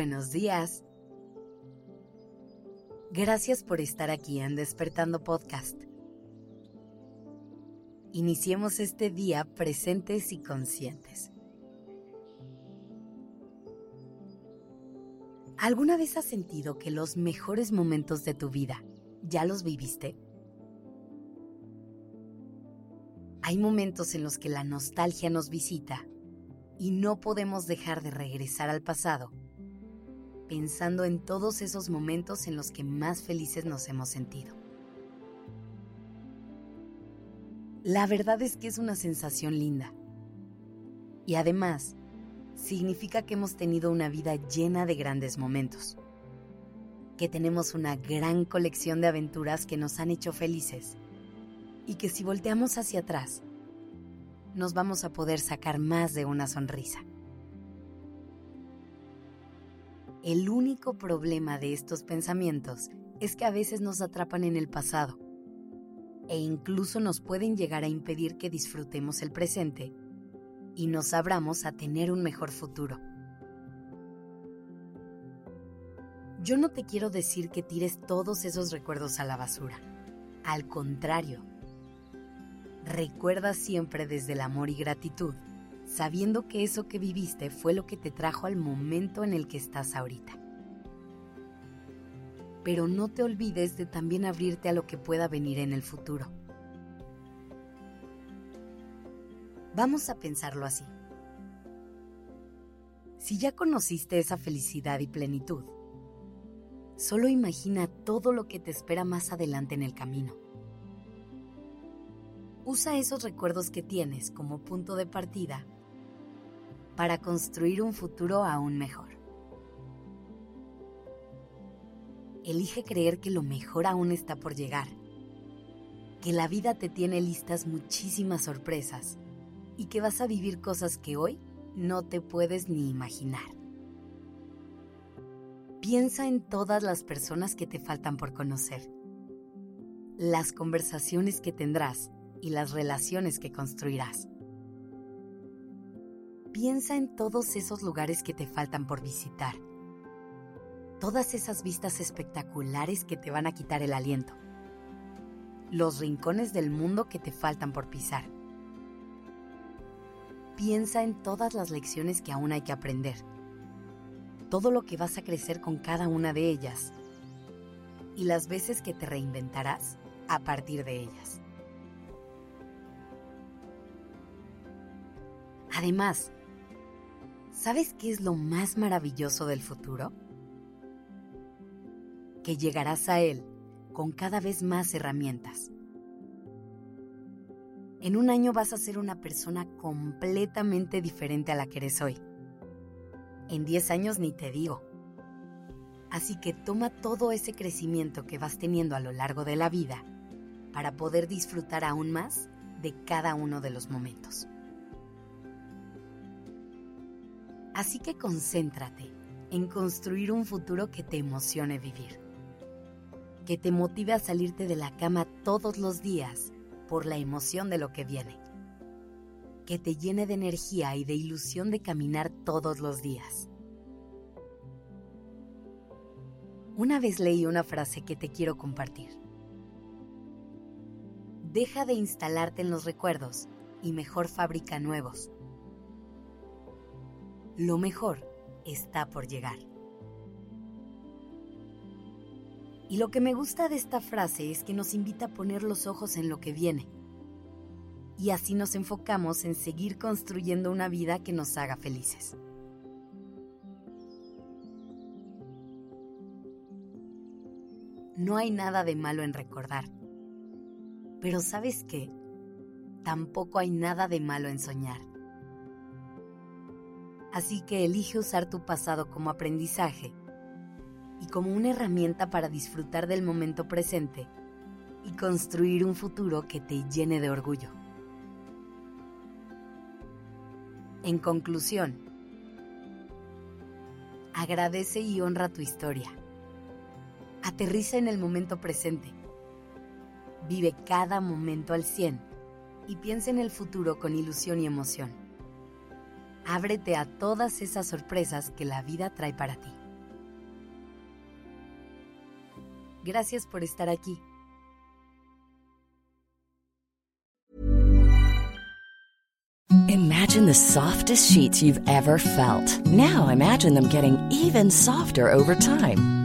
Buenos días. Gracias por estar aquí en Despertando Podcast. Iniciemos este día presentes y conscientes. ¿Alguna vez has sentido que los mejores momentos de tu vida ya los viviste? Hay momentos en los que la nostalgia nos visita y no podemos dejar de regresar al pasado, pensando en todos esos momentos en los que más felices nos hemos sentido. La verdad es que es una sensación linda. Y además, significa que hemos tenido una vida llena de grandes momentos, que tenemos una gran colección de aventuras que nos han hecho felices y que si volteamos hacia atrás, nos vamos a poder sacar más de una sonrisa. El único problema de estos pensamientos es que a veces nos atrapan en el pasado e incluso nos pueden llegar a impedir que disfrutemos el presente y nos abramos a tener un mejor futuro. Yo no te quiero decir que tires todos esos recuerdos a la basura. Al contrario, Recuerda siempre desde el amor y gratitud, sabiendo que eso que viviste fue lo que te trajo al momento en el que estás ahorita. Pero no te olvides de también abrirte a lo que pueda venir en el futuro. Vamos a pensarlo así. Si ya conociste esa felicidad y plenitud, solo imagina todo lo que te espera más adelante en el camino Usa esos recuerdos que tienes como punto de partida para construir un futuro aún mejor. Elige creer que lo mejor aún está por llegar, que la vida te tiene listas muchísimas sorpresas y que vas a vivir cosas que hoy no te puedes ni imaginar. Piensa en todas las personas que te faltan por conocer, las conversaciones que tendrás y las relaciones que construirás. Piensa en todos esos lugares que te faltan por visitar, todas esas vistas espectaculares que te van a quitar el aliento, los rincones del mundo que te faltan por pisar. Piensa en todas las lecciones que aún hay que aprender, todo lo que vas a crecer con cada una de ellas y las veces que te reinventarás a partir de ellas. Además, ¿sabes qué es lo más maravilloso del futuro? Que llegarás a él con cada vez más herramientas. En un año vas a ser una persona completamente diferente a la que eres hoy. En 10 años ni te digo. Así que toma todo ese crecimiento que vas teniendo a lo largo de la vida para poder disfrutar aún más de cada uno de los momentos. Así que concéntrate en construir un futuro que te emocione vivir, que te motive a salirte de la cama todos los días por la emoción de lo que viene, que te llene de energía y de ilusión de caminar todos los días. Una vez leí una frase que te quiero compartir. Deja de instalarte en los recuerdos y mejor fabrica nuevos lo mejor está por llegar. Y lo que me gusta de esta frase es que nos invita a poner los ojos en lo que viene. Y así nos enfocamos en seguir construyendo una vida que nos haga felices. No hay nada de malo en recordar. Pero ¿sabes qué? Tampoco hay nada de malo en soñar. Así que elige usar tu pasado como aprendizaje y como una herramienta para disfrutar del momento presente y construir un futuro que te llene de orgullo. En conclusión, agradece y honra tu historia. Aterriza en el momento presente. Vive cada momento al 100 y piensa en el futuro con ilusión y emoción Ábrete a todas esas sorpresas que la vida trae para ti. Gracias por estar aquí. Imagine the softest sheets you've ever felt. Now imagine them getting even softer over time.